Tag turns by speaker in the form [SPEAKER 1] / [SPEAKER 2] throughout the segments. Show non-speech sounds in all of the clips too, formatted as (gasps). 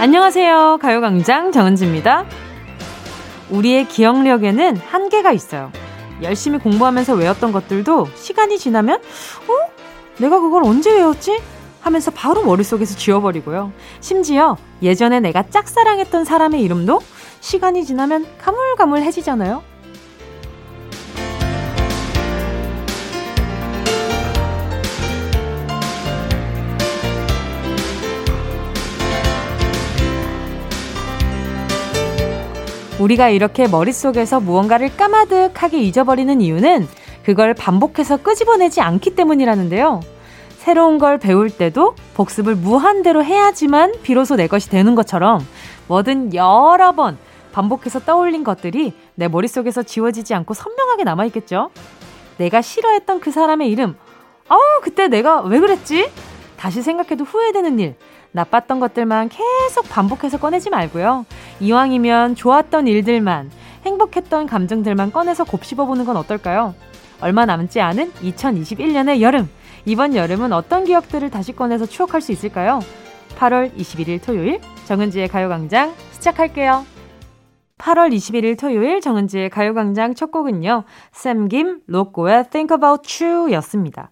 [SPEAKER 1] 안녕하세요. 가요광장 정은지입니다. 우리의 기억력에는 한계가 있어요. 열심히 공부하면서 외웠던 것들도 시간이 지나면, 어? 내가 그걸 언제 외웠지? 하면서 바로 머릿속에서 지워버리고요. 심지어 예전에 내가 짝사랑했던 사람의 이름도 시간이 지나면 가물가물해지잖아요. 우리가 이렇게 머릿속에서 무언가를 까마득하게 잊어버리는 이유는 그걸 반복해서 끄집어내지 않기 때문이라는데요. 새로운 걸 배울 때도 복습을 무한대로 해야지만 비로소 내 것이 되는 것처럼 뭐든 여러 번 반복해서 떠올린 것들이 내 머릿속에서 지워지지 않고 선명하게 남아있겠죠? 내가 싫어했던 그 사람의 이름, 아우, 그때 내가 왜 그랬지? 다시 생각해도 후회되는 일, 나빴던 것들만 계속 반복해서 꺼내지 말고요. 이왕이면 좋았던 일들만, 행복했던 감정들만 꺼내서 곱씹어 보는 건 어떨까요? 얼마 남지 않은 2021년의 여름. 이번 여름은 어떤 기억들을 다시 꺼내서 추억할 수 있을까요? 8월 21일 토요일 정은지의 가요광장 시작할게요. 8월 21일 토요일 정은지의 가요광장 첫 곡은요. 샘김 로꼬의 Think About You 였습니다.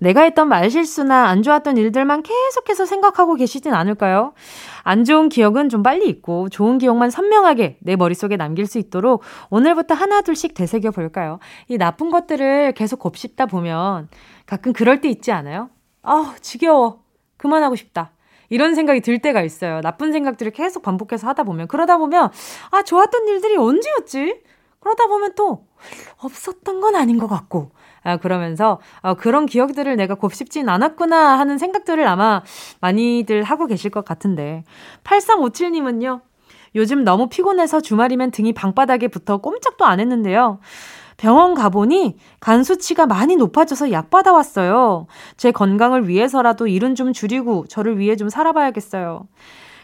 [SPEAKER 1] 내가 했던 말실수나 안 좋았던 일들만 계속해서 생각하고 계시진 않을까요? 안 좋은 기억은 좀 빨리 잊고 좋은 기억만 선명하게 내 머릿속에 남길 수 있도록 오늘부터 하나둘씩 되새겨 볼까요? 이 나쁜 것들을 계속 곱씹다 보면 가끔 그럴 때 있지 않아요? 아우, 지겨워. 그만하고 싶다. 이런 생각이 들 때가 있어요. 나쁜 생각들을 계속 반복해서 하다 보면. 그러다 보면, 아, 좋았던 일들이 언제였지? 그러다 보면 또, 없었던 건 아닌 것 같고. 아, 그러면서, 아, 그런 기억들을 내가 곱씹진 않았구나 하는 생각들을 아마 많이들 하고 계실 것 같은데. 8357님은요, 요즘 너무 피곤해서 주말이면 등이 방바닥에 붙어 꼼짝도 안 했는데요. 병원 가보니 간 수치가 많이 높아져서 약 받아왔어요. 제 건강을 위해서라도 일은 좀 줄이고 저를 위해 좀 살아봐야겠어요.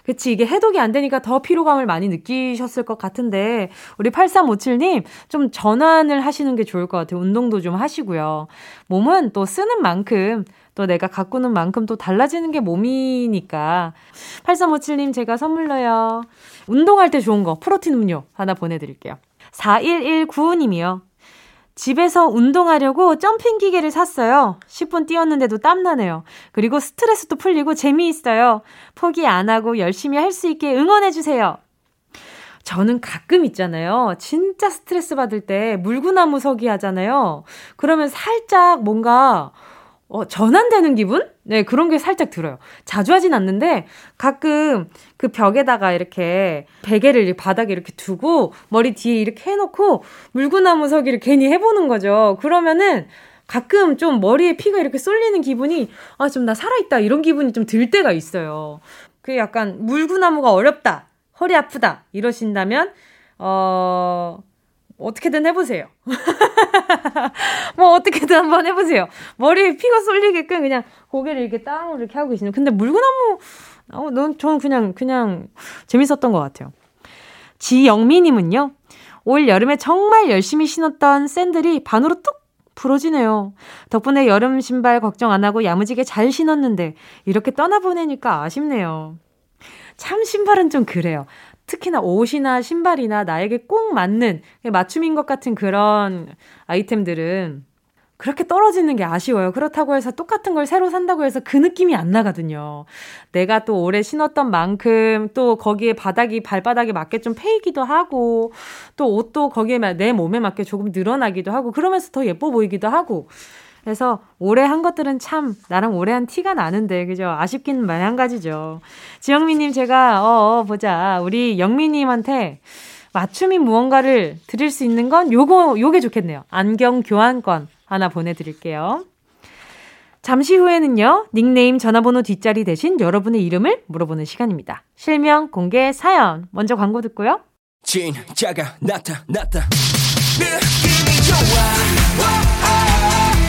[SPEAKER 1] 그치, 이게 해독이 안 되니까 더 피로감을 많이 느끼셨을 것 같은데, 우리 8357님, 좀 전환을 하시는 게 좋을 것 같아요. 운동도 좀 하시고요. 몸은 또 쓰는 만큼, 또 내가 가꾸는 만큼 또 달라지는 게 몸이니까. 8357님, 제가 선물로요. 운동할 때 좋은 거, 프로틴 음료 하나 보내드릴게요. 4119님이요. 집에서 운동하려고 점핑 기계를 샀어요. 10분 뛰었는데도 땀나네요. 그리고 스트레스도 풀리고 재미있어요. 포기 안 하고 열심히 할 수 있게 응원해주세요. 저는 가끔 있잖아요. 진짜 스트레스 받을 때 물구나무 서기 하잖아요. 그러면 살짝 뭔가 어, 전환되는 기분? 네, 그런 게 살짝 들어요. 자주 하진 않는데 가끔 그 벽에다가 이렇게 베개를 바닥에 이렇게 두고 머리 뒤에 이렇게 해놓고 물구나무 서기를 괜히 해보는 거죠. 그러면은 가끔 좀 머리에 피가 이렇게 쏠리는 기분이 아, 좀 나 살아있다 이런 기분이 좀 들 때가 있어요. 그 약간 물구나무가 어렵다. 허리 아프다. 이러신다면 어, 어떻게든 해보세요. (laughs) 뭐 어떻게든 한번 해보세요. 머리에 피가 쏠리게끔 그냥 고개를 이렇게 땅으로 이렇게 하고 계시는. 근데 물구나무, 어, 넌, 저는 그냥, 그냥 재밌었던 것 같아요. 지영미님은요, 올 여름에 정말 열심히 신었던 샌들이 반으로 뚝 부러지네요. 덕분에 여름 신발 걱정 안 하고 야무지게 잘 신었는데, 이렇게 떠나보내니까 아쉽네요. 참 신발은 좀 그래요. 특히나 옷이나 신발이나 나에게 꼭 맞는 맞춤인 것 같은 그런 아이템들은 그렇게 떨어지는 게 아쉬워요. 그렇다고 해서 똑같은 걸 새로 산다고 해서 그 느낌이 안 나거든요. 내가 또 오래 신었던 만큼 또 거기에 바닥이 발바닥에 맞게 좀 패이기도 하고 또 옷도 거기에 내 몸에 맞게 조금 늘어나기도 하고 그러면서 더 예뻐 보이기도 하고 그래서 오래 한 것들은 참 나랑 오래 한 티가 나는데 그죠? 아쉽긴 마찬가지죠. 지영미님 제가 어, 어 보자 우리 영미님한테 맞춤인 무언가를 드릴 수 있는 건 요거 요게 좋겠네요. 안경 교환권 하나 보내드릴게요. 잠시 후에는요, 닉네임 전화번호 뒷자리 대신 여러분의 이름을 물어보는 시간입니다. 실명, 공개, 사연. 먼저 광고 듣고요. 진짜가 나타났다. 느낌이 좋아.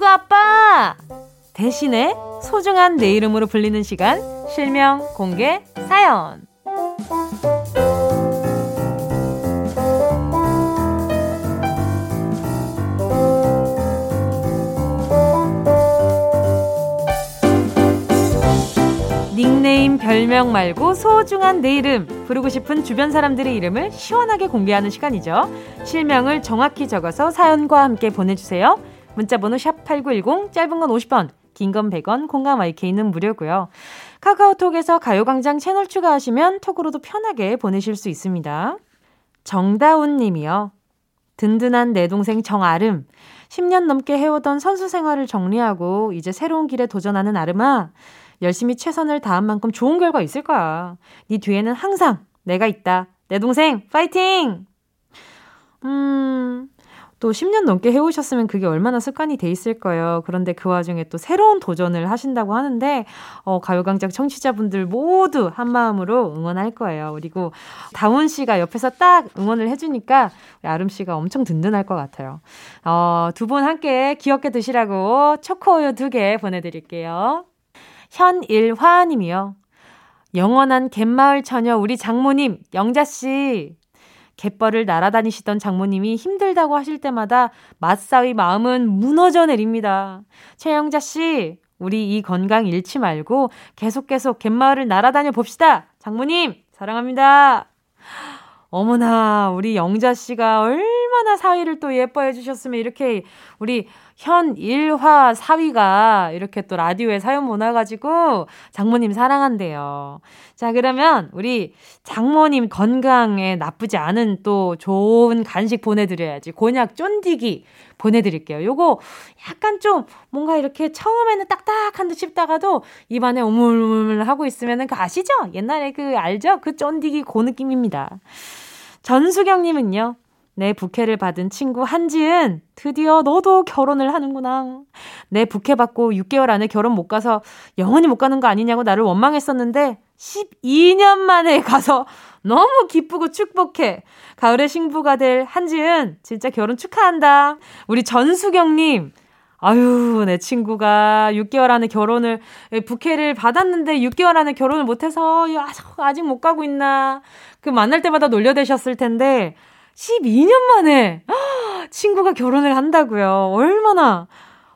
[SPEAKER 1] 누구 아빠? 대신에 소중한 내 이름으로 불리는 시간, 실명, 공개, 사연. 닉네임, 별명 말고 소중한 내 이름, 부르고 싶은 주변 사람들의 이름을 시원하게 공개하는 시간이죠. 실명을 정확히 적어서 사연과 함께 보내주세요. 문자번호 샵 8910, 짧은 건 50원, 긴 건 100원, 공감 IK는 무료고요. 카카오톡에서 가요광장 채널 추가하시면 톡으로도 편하게 보내실 수 있습니다. 정다운 님이요. 든든한 내 동생 정아름. 10년 넘게 해오던 선수 생활을 정리하고 이제 새로운 길에 도전하는 아름아. 열심히 최선을 다한 만큼 좋은 결과 있을 거야. 네 뒤에는 항상 내가 있다. 내 동생, 파이팅! 음, 또 10년 넘게 해오셨으면 그게 얼마나 습관이 돼 있을 거예요. 그런데 그 와중에 또 새로운 도전을 하신다고 하는데, 어, 가요광장 청취자분들 모두 한 마음으로 응원할 거예요. 그리고 다운 씨가 옆에서 딱 응원을 해주니까 아름 씨가 엄청 든든할 것 같아요. 어, 두 분 함께 귀엽게 드시라고 초코우유 두 개 보내드릴게요. 현일화 님이요. 영원한 갯마을 처녀 우리 장모님 영자씨. 갯벌을 날아다니시던 장모님이 힘들다고 하실 때마다 맞사위 마음은 무너져 내립니다. 최영자 씨, 우리 이 건강 잃지 말고 계속 계속 갯마을을 날아다녀 봅시다. 장모님, 사랑합니다. 어머나, 우리 영자 씨가 얼 마나 사위를 또 예뻐해 주셨으면 이렇게 우리 현일화 사위가 이렇게 또 라디오에 사연 보내가지고 장모님 사랑한대요. 자, 그러면 우리 장모님 건강에 나쁘지 않은 또 좋은 간식 보내드려야지. 곤약 쫀디기 보내드릴게요. 요거 약간 좀 뭔가 이렇게 처음에는 딱딱한 듯 싶다가도 입안에 오물오물 하고 있으면은 그 아시죠? 옛날에 그 알죠? 그 쫀디기 고 느낌입니다. 전수경님은요. 내 부케를 받은 친구 한지은, 드디어 너도 결혼을 하는구나. 내 부케 받고 6개월 안에 결혼 못 가서 영원히 못 가는 거 아니냐고 나를 원망했었는데, 12년 만에 가서 너무 기쁘고 축복해. 가을에 신부가 될 한지은, 진짜 결혼 축하한다. 우리 전수경님, 아유, 내 친구가 6개월 안에 결혼을, 부케를 받았는데 6개월 안에 결혼을 못해서 아직 못 가고 있나. 그 만날 때마다 놀려대셨을 텐데, 12년 만에 (gasps) 친구가 결혼을 한다고요. 얼마나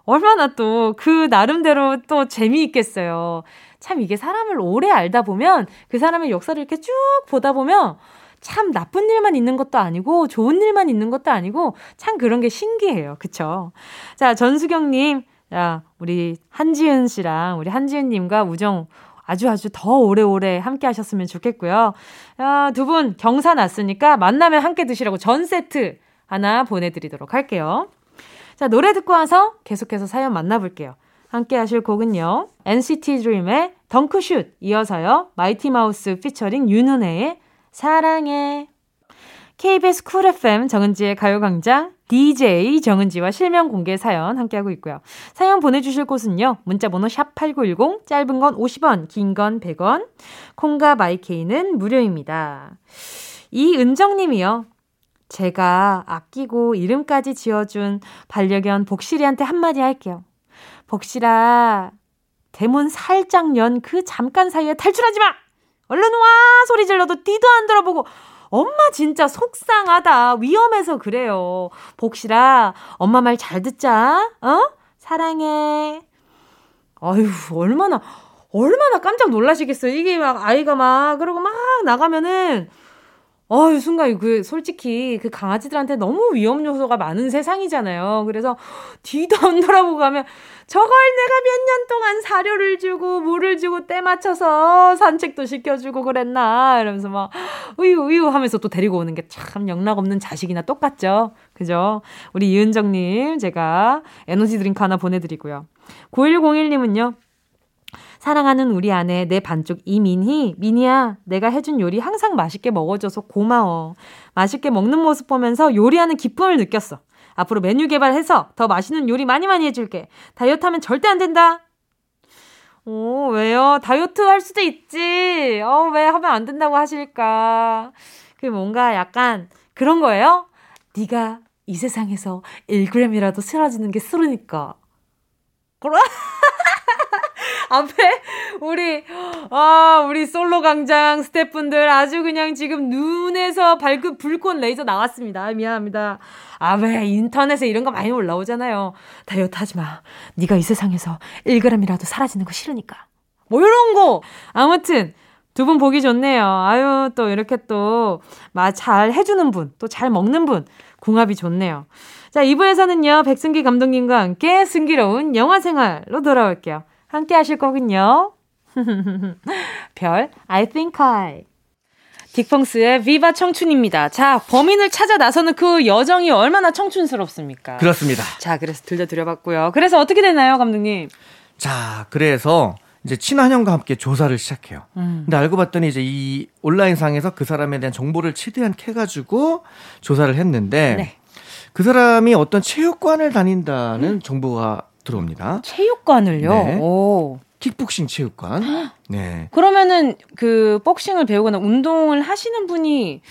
[SPEAKER 1] 얼마나 또 그 나름대로 또 재미있겠어요. 참 이게 사람을 오래 알다 보면 그 사람의 역사를 이렇게 쭉 보다 보면 참 나쁜 일만 있는 것도 아니고 좋은 일만 있는 것도 아니고 참 그런 게 신기해요. 그쵸? 자, 전수경님. 자, 우리 한지은 씨랑 우리 한지은 님과 우정 아주 아주 더 오래오래 함께 하셨으면 좋겠고요. 아, 두 분 경사 났으니까 만나면 함께 드시라고 전 세트 하나 보내드리도록 할게요. 자, 노래 듣고 와서 계속해서 사연 만나볼게요. 함께 하실 곡은요. NCT DREAM의 덩크슛 이어서요. 마이티 마우스 피처링 윤은혜의 사랑해. KBS Cool FM 정은지의 가요광장 DJ 정은지와 실명 공개 사연 함께하고 있고요. 사연 보내주실 곳은요. 문자번호 샵8910 짧은 건 50원 긴 건 100원 콩과 마이케이는 무료입니다. 이은정님이요. 제가 아끼고 이름까지 지어준 반려견 복실이한테 한마디 할게요. 복실아 대문 살짝 연 그 잠깐 사이에 탈출하지 마! 얼른 와! 소리 질러도 뒤도 안 들어보고 엄마 진짜 속상하다. 위험해서 그래요. 복실아, 엄마 말 잘 듣자. 어? 사랑해. 아유, 얼마나, 얼마나 깜짝 놀라시겠어요. 이게 막 아이가 막, 그러고 막 나가면은, 어유 순간 그 솔직히 그 강아지들한테 너무 위험 요소가 많은 세상이잖아요. 그래서 뒤도 안 돌아보고 가면 저걸 내가 몇 년 동안 사료를 주고 물을 주고 때 맞춰서 산책도 시켜주고 그랬나 이러면서 막 우유 우유 하면서 또 데리고 오는 게 참 영락 없는 자식이나 똑같죠. 그죠? 우리 이은정님 제가 에너지 드링크 하나 보내드리고요. 9101님은요. 사랑하는 우리 아내 내 반쪽 이민희 민희야 내가 해준 요리 항상 맛있게 먹어줘서 고마워 맛있게 먹는 모습 보면서 요리하는 기쁨을 느꼈어 앞으로 메뉴 개발해서 더 맛있는 요리 많이 많이 해줄게. 다이어트 하면 절대 안 된다. 오 왜요? 다이어트 할 수도 있지. 어 왜 하면 안 된다고 하실까? 그 뭔가 약간 그런 거예요? 네가 이 세상에서 1g이라도 쓰러지는 게 싫으니까. 그러 (laughs) 앞에 우리 아 우리 솔로 강장 스태프분들 아주 그냥 지금 눈에서 밝은 불꽃 레이저 나왔습니다. 미안합니다. 아 왜 인터넷에 이런 거 많이 올라오잖아요. 다이어트 하지 마. 네가 이 세상에서 1g이라도 사라지는 거 싫으니까. 뭐 이런 거. 아무튼 두 분 보기 좋네요. 아유 또 이렇게 또 잘 해주는 분, 또 잘 먹는 분 궁합이 좋네요. 자 2부에서는요 백승기 감독님과 함께 승기로운 영화 생활로 돌아올게요. 함께 하실 거군요. (laughs) 별, I think I. 딕펑스의 비바 청춘입니다. 자, 범인을 찾아 나서는 그 여정이 얼마나 청춘스럽습니까?
[SPEAKER 2] 그렇습니다.
[SPEAKER 1] 자, 그래서 들려드려봤고요. 그래서 어떻게 되나요, 감독님?
[SPEAKER 2] 자, 그래서 이제 친한형과 함께 조사를 시작해요. 음. 근데 알고 봤더니 이제 이 온라인상에서 그 사람에 대한 정보를 최대한 캐가지고 조사를 했는데 네. 그 사람이 어떤 체육관을 다닌다는 음. 정보가 들어옵니다.
[SPEAKER 1] 체육관을요? 네. 오.
[SPEAKER 2] 킥복싱 체육관. (gasps) 네.
[SPEAKER 1] 그러면은 그 복싱을 배우거나 운동을 하시는 분이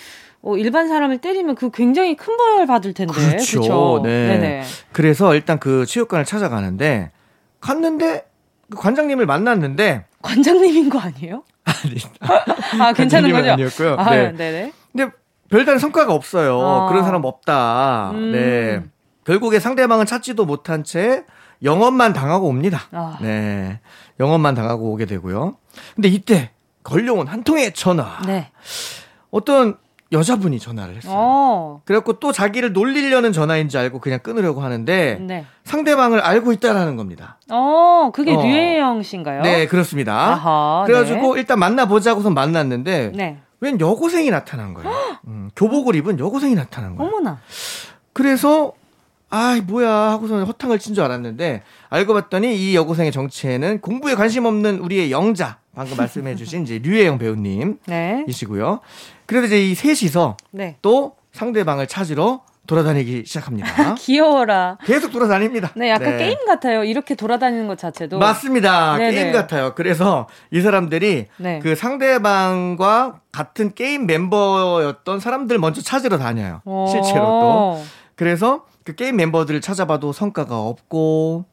[SPEAKER 1] 어, 일반 사람을 때리면 그 굉장히 큰 벌 받을 텐데.
[SPEAKER 2] 그렇죠. 그렇죠? 네. 네네. 그래서 일단 그 체육관을 찾아가는데 갔는데 그 관장님을 만났는데
[SPEAKER 1] 관장님인 거 아니에요? (laughs)
[SPEAKER 2] 아니. (laughs)
[SPEAKER 1] 아, 괜찮은 거죠?
[SPEAKER 2] 아니었고요. 아, 네. 네네. 근데 별다른 성과가 없어요. 아. 그런 사람 없다. 음. 네. 결국에 상대방은 찾지도 못한 채 영업만 당하고 옵니다. 아. 네. 영업만 당하고 오게 되고요. 근데 이때 걸려온 한 통의 전화. 네. 어떤 여자분이 전화를 했어요. 어. 그래갖고 또 자기를 놀리려는 전화인 줄 알고 그냥 끊으려고 하는데 네. 상대방을 알고 있다라는 겁니다.
[SPEAKER 1] 어, 그게 어. 류혜영 씨인가요?
[SPEAKER 2] 네, 그렇습니다. 아하, 그래가지고 네. 일단 만나보자고서 만났는데 네. 웬 여고생이 나타난 거예요. 음, 교복을 입은 여고생이 나타난 거예요.
[SPEAKER 1] 어머나.
[SPEAKER 2] 그래서 아, 뭐야 하고서 허탕을 친 줄 알았는데 알고 봤더니 이 여고생의 정체는 공부에 관심 없는 우리의 영자 방금 말씀해 주신 이제 류혜영 배우님이시고요. 네. 그래도 이제 이 셋이서 네. 또 상대방을 찾으러 돌아다니기 시작합니다. (laughs)
[SPEAKER 1] 귀여워라.
[SPEAKER 2] 계속 돌아다닙니다.
[SPEAKER 1] 네, 약간 네. 게임 같아요. 이렇게 돌아다니는 것 자체도.
[SPEAKER 2] 맞습니다. 네네. 게임 같아요. 그래서 이 사람들이 네. 그 상대방과 같은 게임 멤버였던 사람들 먼저 찾으러 다녀요. 실제로 또. 그래서 그 게임 멤버들을 찾아봐도 성과가 없고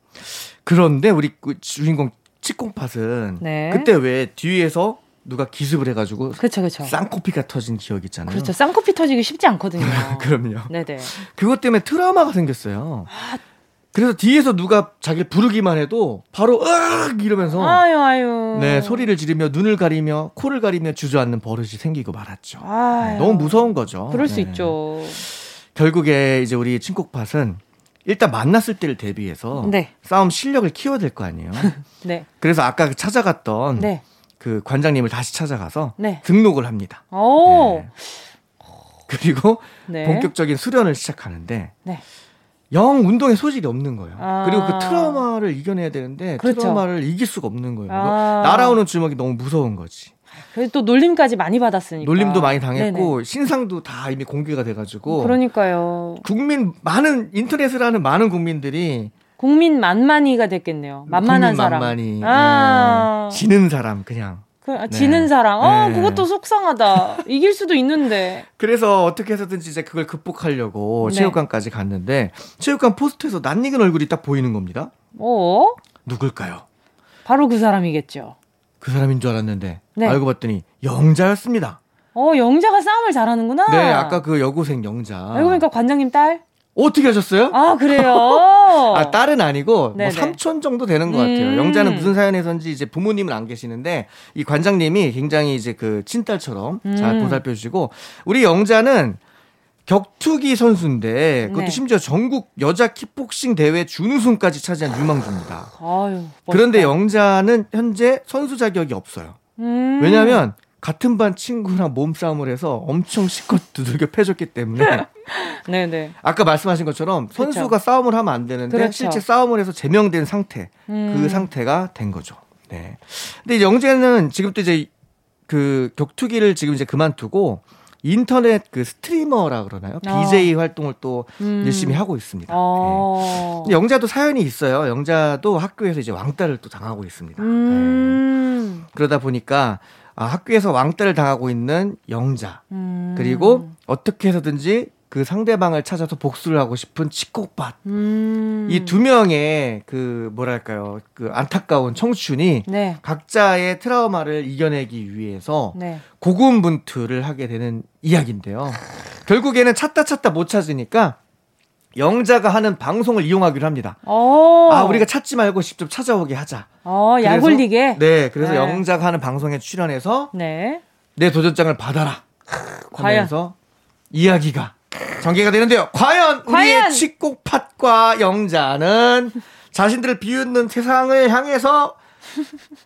[SPEAKER 2] 그런데 우리 그 주인공 치콩팥은 네. 그때 왜 뒤에서 누가 기습을 해가지고
[SPEAKER 1] 그쵸, 그쵸.
[SPEAKER 2] 쌍코피가 터진 기억 있잖아요.
[SPEAKER 1] 그렇죠. 쌍코피 터지기 쉽지 않거든요. (laughs)
[SPEAKER 2] 그럼요. 네네. 그것 때문에 트라우마가 생겼어요. 아, 그래서 뒤에서 누가 자기를 부르기만 해도 바로 으악 이러면서
[SPEAKER 1] 아유 아유
[SPEAKER 2] 네 소리를 지르며 눈을 가리며 코를 가리며 주저앉는 버릇이 생기고 말았죠. 네, 너무 무서운 거죠.
[SPEAKER 1] 그럴 수 네. 있죠.
[SPEAKER 2] 결국에 이제 우리 친콕팟은 일단 만났을 때를 대비해서 네. 싸움 실력을 키워야 될 거 아니에요. (laughs) 네. 그래서 아까 그 찾아갔던 네. 그 관장님을 다시 찾아가서 네. 등록을 합니다. 오. 네. 그리고 네. 본격적인 수련을 시작하는데 네. 영 운동에 소질이 없는 거예요. 아. 그리고 그 트라우마를 이겨내야 되는데 그렇죠. 트라우마를 이길 수가 없는 거예요. 아. 날아오는 주먹이 너무 무서운 거지.
[SPEAKER 1] 그래도 또 놀림까지 많이 받았으니까.
[SPEAKER 2] 놀림도 많이 당했고 네네. 신상도 다 이미 공개가 돼가지고.
[SPEAKER 1] 그러니까요.
[SPEAKER 2] 국민 많은 인터넷을 하는 많은 국민들이
[SPEAKER 1] 국민 만만히가 됐겠네요. 만만한 사람.
[SPEAKER 2] 만만히. 아. 네. 지는 사람 그냥.
[SPEAKER 1] 그, 아, 지는 네. 사람. 아, 네. 그것도 속상하다. 이길 수도 있는데. (laughs)
[SPEAKER 2] 그래서 어떻게 해서든지 이제 그걸 극복하려고 네. 체육관까지 갔는데 체육관 포스트에서 낯익은 얼굴이 딱 보이는 겁니다.
[SPEAKER 1] 어?
[SPEAKER 2] 누굴까요?
[SPEAKER 1] 바로 그 사람이겠죠.
[SPEAKER 2] 그 사람인 줄 알았는데 네. 알고 봤더니 영자였습니다.
[SPEAKER 1] 어, 영자가 싸움을 잘하는구나.
[SPEAKER 2] 네, 아까 그 여고생 영자.
[SPEAKER 1] 알고 보니까 관장님 딸?
[SPEAKER 2] 어떻게 하셨어요?
[SPEAKER 1] 아, 그래요? (laughs)
[SPEAKER 2] 아, 딸은 아니고, 뭐 삼촌 정도 되는 것 같아요. 음. 영자는 무슨 사연에선지 이제 부모님은 안 계시는데, 이 관장님이 굉장히 이제 그 친딸처럼 음. 잘 보살펴 주시고, 우리 영자는 격투기 선수인데 그것도 네. 심지어 전국 여자 킥복싱 대회 준우승까지 차지한 유망주입니다. 아유, 그런데 영자는 현재 선수 자격이 없어요. 음. 왜냐하면 같은 반 친구랑 몸싸움을 해서 엄청 실컷 두들겨 패줬기 때문에
[SPEAKER 1] 네네. (laughs) 네.
[SPEAKER 2] 아까 말씀하신 것처럼 선수가 그렇죠. 싸움을 하면 안 되는데 그렇죠. 실제 싸움을 해서 제명된 상태 그 음. 그 상태가 된 거죠. 네. 근데 영재는 지금 또 이제 그 격투기를 지금 이제 그만두고 인터넷 그 스트리머라 그러나요? 어. BJ 활동을 또 음. 열심히 하고 있습니다. 어. 네. 영자도 사연이 있어요. 영자도 학교에서 이제 왕따를 또 당하고 있습니다. 음. 네. 그러다 보니까 아, 학교에서 왕따를 당하고 있는 영자 음. 그리고 어떻게 해서든지 그 상대방을 찾아서 복수를 하고 싶은 치코밭. 음. 이두 명의 그 뭐랄까요 그 안타까운 청춘이 네. 각자의 트라우마를 이겨내기 위해서 네. 고군분투를 하게 되는 이야기인데요. (laughs) 결국에는 찾다 찾다 못 찾으니까 영자가 하는 방송을 이용하기로 합니다. 오. 어. 아, 우리가 찾지 말고 직접 찾아오게 하자.
[SPEAKER 1] 어, 약 올리게?
[SPEAKER 2] 네, 그래서 네. 영자가 하는 방송에 출연해서 네. 내 도전장을 받아라. (laughs) 하면서 이야기가 전개가 되는데요. 과연, 과연! 우리의 칙곡팟과 영자는 자신들을 비웃는 세상을 향해서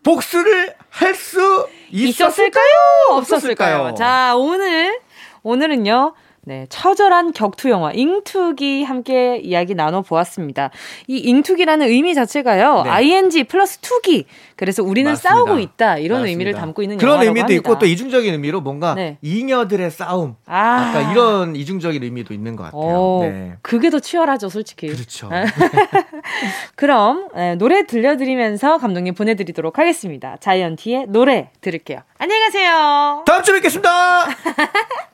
[SPEAKER 2] 복수를 할 수 있었을까요?
[SPEAKER 1] 없었을까요? 자, 오늘, 오늘은요. 네, 처절한 격투 영화 잉투기 함께 이야기 나눠 보았습니다. 이 잉투기라는 의미 자체가요. 네. ing 플러스 투기. 그래서 우리는 맞습니다. 싸우고 있다 이런 맞습니다. 의미를 담고 있는
[SPEAKER 2] 그런
[SPEAKER 1] 의미도
[SPEAKER 2] 합니다. 있고 또 이중적인 의미로 뭔가 네. 잉여들의 싸움. 아. 약간 이런 이중적인 의미도 있는 것 같아요. 오,
[SPEAKER 1] 네. 그게 더 치열하죠, 솔직히.
[SPEAKER 2] 그렇죠. (laughs)
[SPEAKER 1] 그럼 네, 노래 들려드리면서 감독님 보내 드리도록 하겠습니다. 자이언티의 노래 들을게요. 안녕히 가세요.
[SPEAKER 2] 다음 주에 뵙겠습니다. (laughs)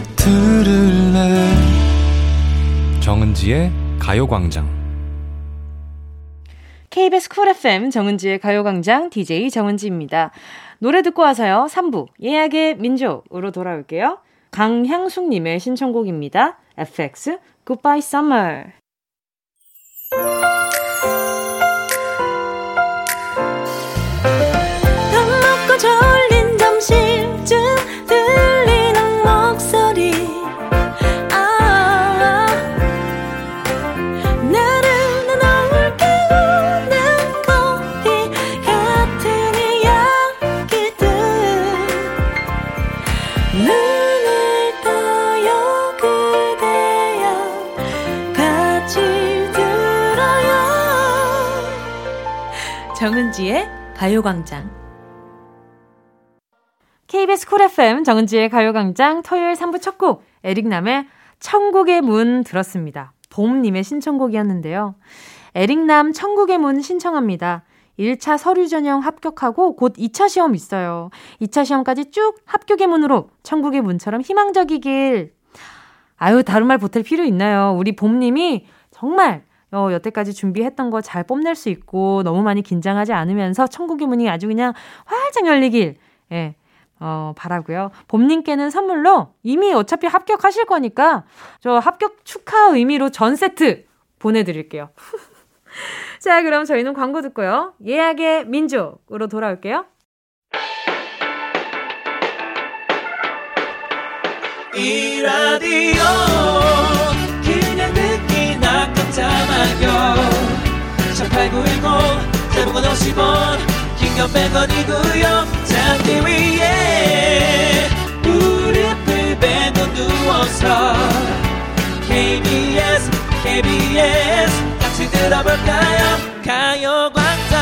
[SPEAKER 3] 들을래
[SPEAKER 4] 정은지의 가요광장
[SPEAKER 1] KBS 쿨 FM 정은지의 가요광장 DJ 정은지입니다. 노래 듣고 와서요. 3부 예약의 민족으로 돌아올게요. 강향숙님의 신청곡입니다. FX Goodbye Summer 정은지의 가요광장. KBS Cool FM 정은지의 가요광장 토요일 3부 첫 곡, 에릭남의 천국의 문 들었습니다. 봄님의 신청곡이었는데요. 에릭남 천국의 문 신청합니다. 1차 서류 전형 합격하고 곧 2차 시험 있어요. 2차 시험까지 쭉 합격의 문으로 천국의 문처럼 희망적이길. 아유, 다른 말 보탤 필요 있나요? 우리 봄님이 정말 어, 여태까지 준비했던 거 잘 뽐낼 수 있고 너무 많이 긴장하지 않으면서 천국의 문이 아주 그냥 활짝 열리길 예. 어, 바라고요. 봄님께는 선물로 이미 어차피 합격하실 거니까 저 합격 축하 의미로 전 세트 보내 드릴게요. (laughs) 자, 그럼 저희는 광고 듣고요. 예약의 민족으로 돌아올게요. 이 라디오 건 100원이고요. 잠기 위에 무릎을 베고 누워서 KBS KBS 같이 들어볼까요? 가요광장.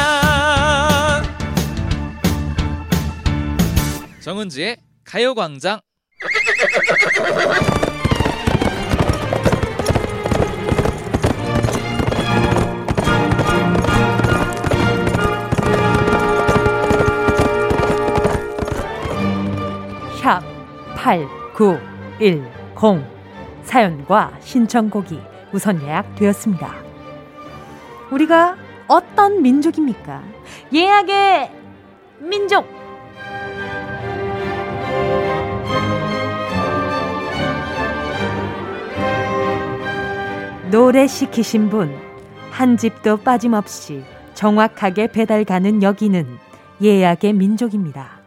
[SPEAKER 4] 정은지의 가요광장
[SPEAKER 1] 8910 사연과 신청곡이 우선 예약되었습니다. 우리가 어떤 민족입니까? 예약의 민족! 노래 시키신 분, 한 집도 빠짐없이 정확하게 배달 가는 여기는 예약의 민족입니다.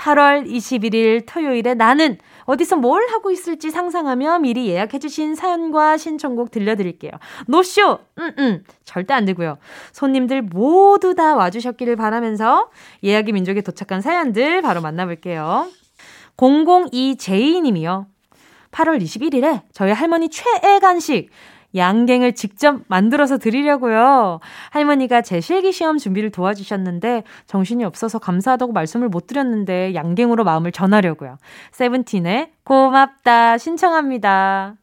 [SPEAKER 1] 8월 21일 토요일에 나는 어디서 뭘 하고 있을지 상상하며 미리 예약해주신 사연과 신청곡 들려드릴게요. 노쇼! 음, 음, 절대 안 되고요. 손님들 모두 다 와주셨기를 바라면서 예약의 민족에 도착한 사연들 바로 만나볼게요. 002제이님이요. 8월 21일에 저희 할머니 최애 간식 양갱을 직접 만들어서 드리려고요. 할머니가 제 실기 시험 준비를 도와주셨는데 정신이 없어서 감사하다고 말씀을 못 드렸는데 양갱으로 마음을 전하려고요. 세븐틴의 고맙다 신청합니다.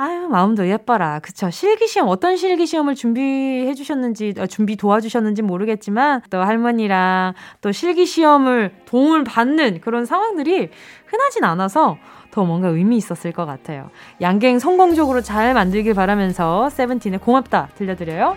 [SPEAKER 1] 아유, 마음도 예뻐라. 그쵸. 실기시험, 어떤 실기시험을 준비해 주셨는지, 어, 준비 도와주셨는지 모르겠지만, 또 할머니랑 또 실기시험을 도움을 받는 그런 상황들이 흔하진 않아서 더 뭔가 의미 있었을 것 같아요. 양갱 성공적으로 잘 만들길 바라면서 세븐틴의 고맙다 들려드려요.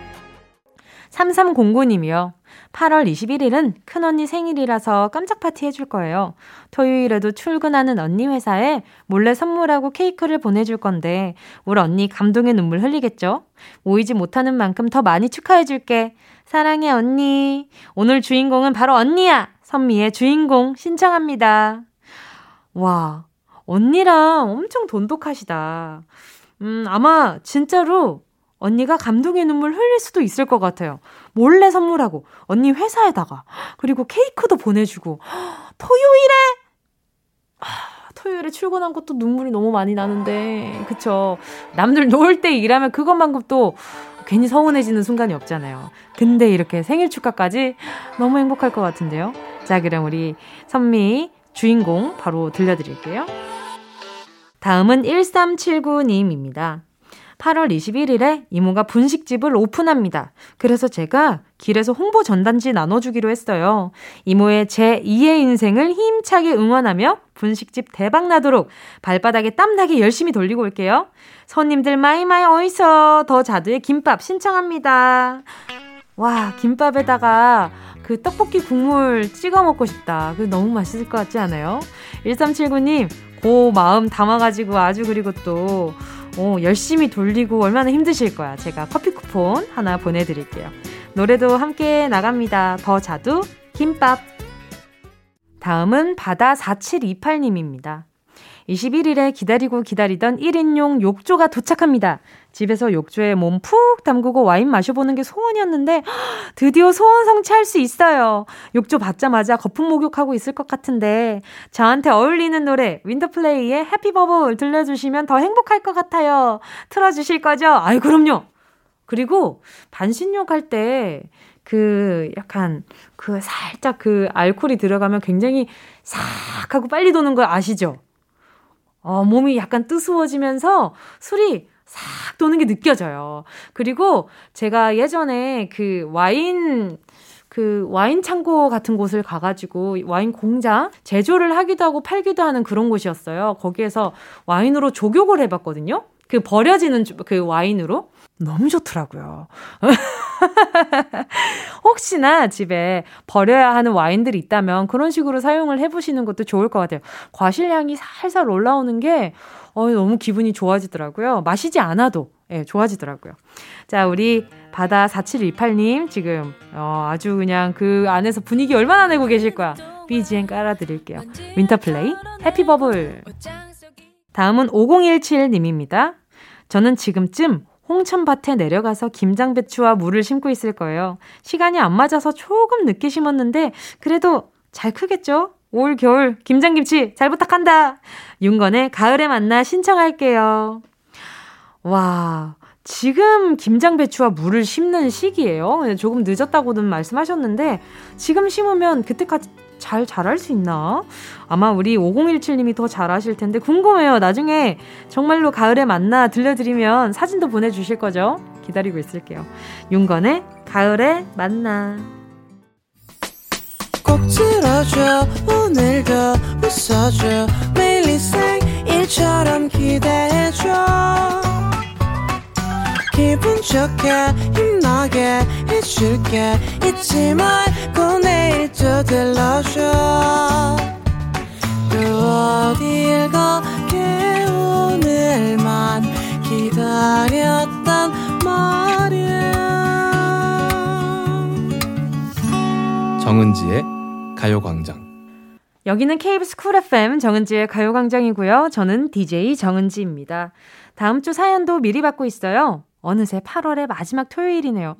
[SPEAKER 1] 3309님이요. 8월 21일은 큰언니 생일이라서 깜짝 파티 해줄 거예요. 토요일에도 출근하는 언니 회사에 몰래 선물하고 케이크를 보내줄 건데, 우리 언니 감동의 눈물 흘리겠죠? 모이지 못하는 만큼 더 많이 축하해줄게. 사랑해, 언니. 오늘 주인공은 바로 언니야! 선미의 주인공 신청합니다. 와, 언니랑 엄청 돈독하시다. 음, 아마 진짜로 언니가 감동의 눈물 흘릴 수도 있을 것 같아요. 몰래 선물하고, 언니 회사에다가, 그리고 케이크도 보내주고, (gasps) 토요일에! 아, 토요일에 출근한 것도 눈물이 너무 많이 나는데, 그쵸. 남들 놀 때 일하면 그것만큼 또 괜히 서운해지는 순간이 없잖아요. 근데 이렇게 생일 축하까지 (gasps) 너무 행복할 것 같은데요. 자, 그럼 우리 선미 주인공 바로 들려드릴게요. 다음은 1379님입니다. 8월 21일에 이모가 분식집을 오픈합니다. 그래서 제가 길에서 홍보 전단지 나눠주기로 했어요. 이모의 제 2의 인생을 힘차게 응원하며 분식집 대박 나도록 발바닥에 땀나게 열심히 돌리고 올게요. 손님들 마이마이 오이소 더 자두의 김밥 신청합니다. 와, 김밥에다가 그 떡볶이 국물 찍어 먹고 싶다. 그 너무 맛있을 것 같지 않아요? 1379님, 고 마음 담아가지고 아주 그리고 또 어, 열심히 돌리고 얼마나 힘드실 거야. 제가 커피 쿠폰 하나 보내드릴게요. 노래도 함께 나갑니다. 더 자두 김밥. 다음은 바다 4728님입니다. 21일에 기다리고 기다리던 1인용 욕조가 도착합니다. 집에서 욕조에 몸 푹 담그고 와인 마셔보는 게 소원이었는데 (gasps) 드디어 소원 성취할 수 있어요. 욕조 받자마자 거품 목욕하고 있을 것 같은데 저한테 어울리는 노래 윈터플레이의 해피버블 들려주시면 더 행복할 것 같아요. 틀어주실 거죠? 아유 그럼요. 그리고 반신욕 할때 그 약간 그 살짝 그 알코올이 들어가면 굉장히 싹 하고 빨리 도는 거 아시죠? 어, 몸이 약간 뜨스워지면서 술이 싹 도는 게 느껴져요. 그리고 제가 예전에 그 와인 그 와인 창고 같은 곳을 가가지고 와인 공장 제조를 하기도 하고 팔기도 하는 그런 곳이었어요. 거기에서 와인으로 조격을 해봤거든요. 그 버려지는 그 와인으로. 너무 좋더라고요. (laughs) 혹시나 집에 버려야 하는 와인들이 있다면 그런 식으로 사용을 해보시는 것도 좋을 것 같아요. 과실량이 살살 올라오는 게 어, 너무 기분이 좋아지더라고요. 마시지 않아도 예, 좋아지더라고요. 자, 우리 바다 4728님 지금 어, 아주 그냥 그 안에서 분위기 얼마나 내고 계실 거야. BGM 깔아드릴게요. 윈터플레이 해피버블. 다음은 5017님입니다. 저는 지금쯤 홍천밭에 내려가서 김장배추와 물을 심고 있을 거예요. 시간이 안 맞아서 조금 늦게 심었는데 그래도 잘 크겠죠? 올 겨울 김장김치 잘 부탁한다. 윤건의 가을에 만나 신청할게요. 와, 지금 김장배추와 물을 심는 시기예요. 조금 늦었다고는 말씀하셨는데 지금 심으면 그때까지 잘 자랄 수 있나? 아마 우리 5017님이 더 잘하실 텐데 궁금해요. 나중에 정말로 가을에 만나 들려드리면 사진도 보내주실 거죠? 기다리고 있을게요. 윤건의 가을에 만나. 꼭 들어줘 오늘도 웃어줘 매일 일처럼 기대해줘 기분 좋게 힘나게 해줄게 잊지 말 고 내일 또 들러줘 또 어딜 가게 오늘만 기다렸단 말이야
[SPEAKER 4] 정은지의 가요광장.
[SPEAKER 1] 여기는 KBS 쿨 FM 정은지의 가요광장이고요. 저는 DJ 정은지입니다. 다음 주 사연도 미리 받고 있어요. 어느새 8월의 마지막 토요일이네요.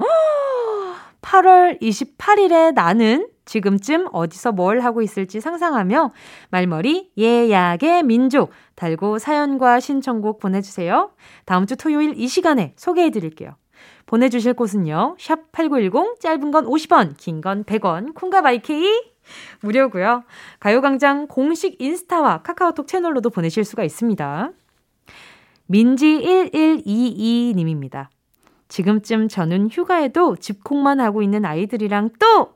[SPEAKER 1] 8월 28일에 나는 지금쯤 어디서 뭘 하고 있을지 상상하며 말머리 예약의 민족 달고 사연과 신청곡 보내주세요. 다음 주 토요일 이 시간에 소개해드릴게요. 보내주실 곳은요. 샵 8910 짧은 건 50원 긴 건 100원 콩과 마이케이 무료고요. 가요광장 공식 인스타와 카카오톡 채널로도 보내실 수가 있습니다. 민지1122님입니다. 지금쯤 저는 휴가에도 집콕만 하고 있는 아이들이랑 또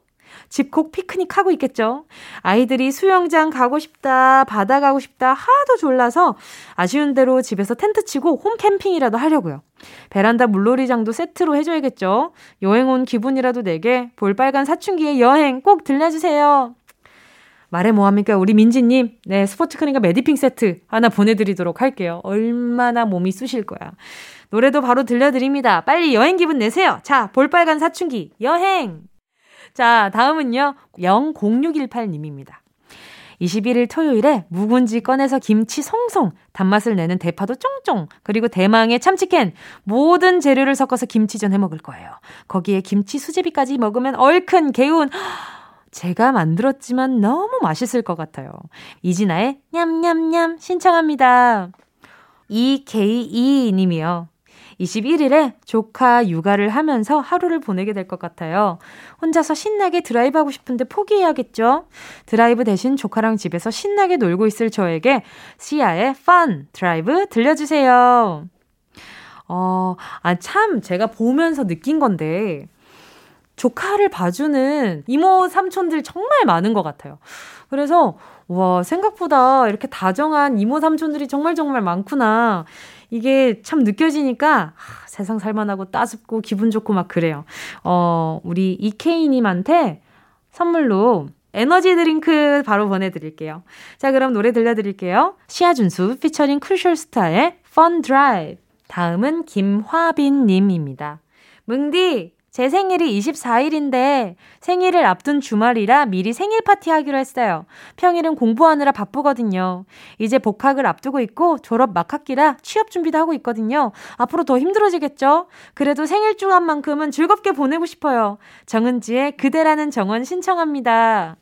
[SPEAKER 1] 집콕 피크닉 하고 있겠죠. 아이들이 수영장 가고 싶다, 바다 가고 싶다 하도 졸라서 아쉬운 대로 집에서 텐트 치고 홈 캠핑이라도 하려고요. 베란다 물놀이장도 세트로 해줘야겠죠. 여행 온 기분이라도 내게 볼빨간 사춘기의 여행 꼭 들려주세요. 말해 뭐합니까? 우리 민지님. 네, 스포츠 크림과 매디핑 세트 하나 보내드리도록 할게요. 얼마나 몸이 쑤실 거야. 노래도 바로 들려드립니다. 빨리 여행 기분 내세요. 자, 볼빨간 사춘기, 여행! 자, 다음은요. 00618님입니다. 21일 토요일에 묵은지 꺼내서 김치 송송, 단맛을 내는 대파도 쫑쫑, 그리고 대망의 참치캔, 모든 재료를 섞어서 김치전 해 먹을 거예요. 거기에 김치 수제비까지 먹으면 얼큰 개운, 제가 만들었지만 너무 맛있을 것 같아요. 이진아의 냠냠냠 신청합니다. 이K2 님이요. 21일에 조카 육아를 하면서 하루를 보내게 될 것 같아요. 혼자서 신나게 드라이브 하고 싶은데 포기해야겠죠? 드라이브 대신 조카랑 집에서 신나게 놀고 있을 저에게 시아의 Fun Drive 들려주세요. 어, 아, 참, 제가 보면서 느낀 건데, 조카를 봐주는 이모 삼촌들 정말 많은 것 같아요. 그래서, 와, 생각보다 이렇게 다정한 이모 삼촌들이 정말 정말 많구나. 이게 참 느껴지니까 하, 세상 살만하고 따숩고 기분 좋고 막 그래요. 어, 우리 이케이님한테 선물로 에너지 드링크 바로 보내드릴게요. 자, 그럼 노래 들려드릴게요. 시아준수 피처링 크루셜스타의 Fun Drive. 다음은 김화빈님입니다. 뭉디, 제 생일이 24일인데 생일을 앞둔 주말이라 미리 생일 파티 하기로 했어요. 평일은 공부하느라 바쁘거든요. 이제 복학을 앞두고 있고 졸업 막학기라 취업 준비도 하고 있거든요. 앞으로 더 힘들어지겠죠? 그래도 생일 주간만큼은 즐겁게 보내고 싶어요. 정은지의 그대라는 정원 신청합니다.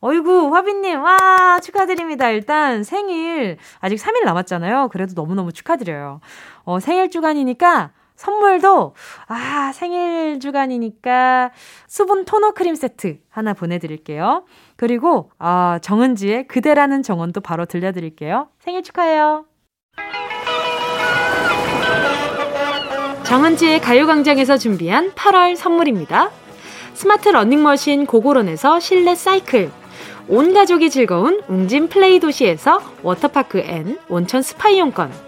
[SPEAKER 1] 어이구, 화빈님, 와, 축하드립니다. 일단 생일, 아직 3일 남았잖아요. 그래도 너무너무 축하드려요. 어, 생일 주간이니까 선물도, 아, 생일 주간이니까 수분 토너 크림 세트 하나 보내드릴게요. 그리고, 아, 정은지의 그대라는 정원도 바로 들려드릴게요. 생일 축하해요. 정은지의 가요광장에서 준비한 8월 선물입니다. 스마트 러닝머신 고고론에서 실내 사이클. 온 가족이 즐거운 웅진 플레이 도시에서 워터파크 and 온천 스파 이용권.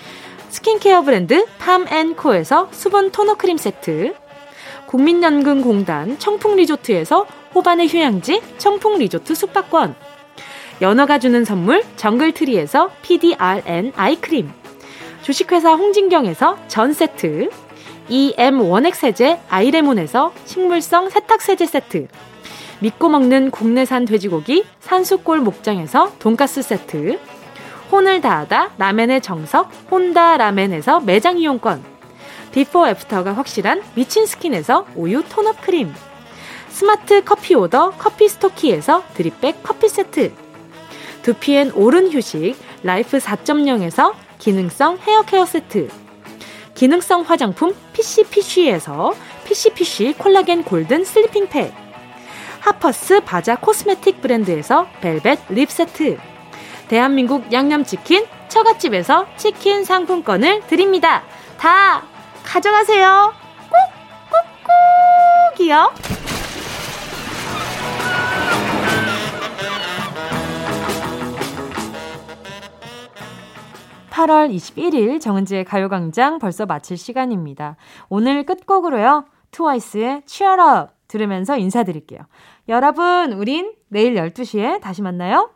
[SPEAKER 1] 스킨케어 브랜드 팜앤코에서 수분 토너 크림 세트, 국민연금공단 청풍리조트에서 호반의 휴양지 청풍리조트 숙박권, 연어가 주는 선물 정글트리에서 PDRN 아이크림, 주식회사 홍진경에서 전 세트, EM 원액 세제 아이레몬에서 식물성 세탁세제 세트, 믿고 먹는 국내산 돼지고기 산수골 목장에서 돈가스 세트, 혼을 다하다 라멘의 정석 혼다 라멘에서 매장 이용권. 비포 애프터가 확실한 미친 스킨에서 우유 tone-up 크림. 스마트 커피 오더 커피 스토키에서 드립백 커피 세트. 두피엔 오른 휴식 라이프 4.0에서 기능성 헤어 케어 세트. 기능성 화장품 PCP쉬에서 PCP쉬 콜라겐 golden sleeping 팩. 하퍼스 바자 코스메틱 브랜드에서 벨벳 립 세트 대한민국 양념치킨 처갓집에서 치킨 상품권을 드립니다. 다 가져가세요. 꾹꾹꾹이요. (8월 21일) 정은지의 가요광장 벌써 마칠 시간입니다. 오늘 끝곡으로요. 트와이스의 Cheer Up 들으면서 인사드릴게요. 여러분, 우린 내일 12시에 다시 만나요.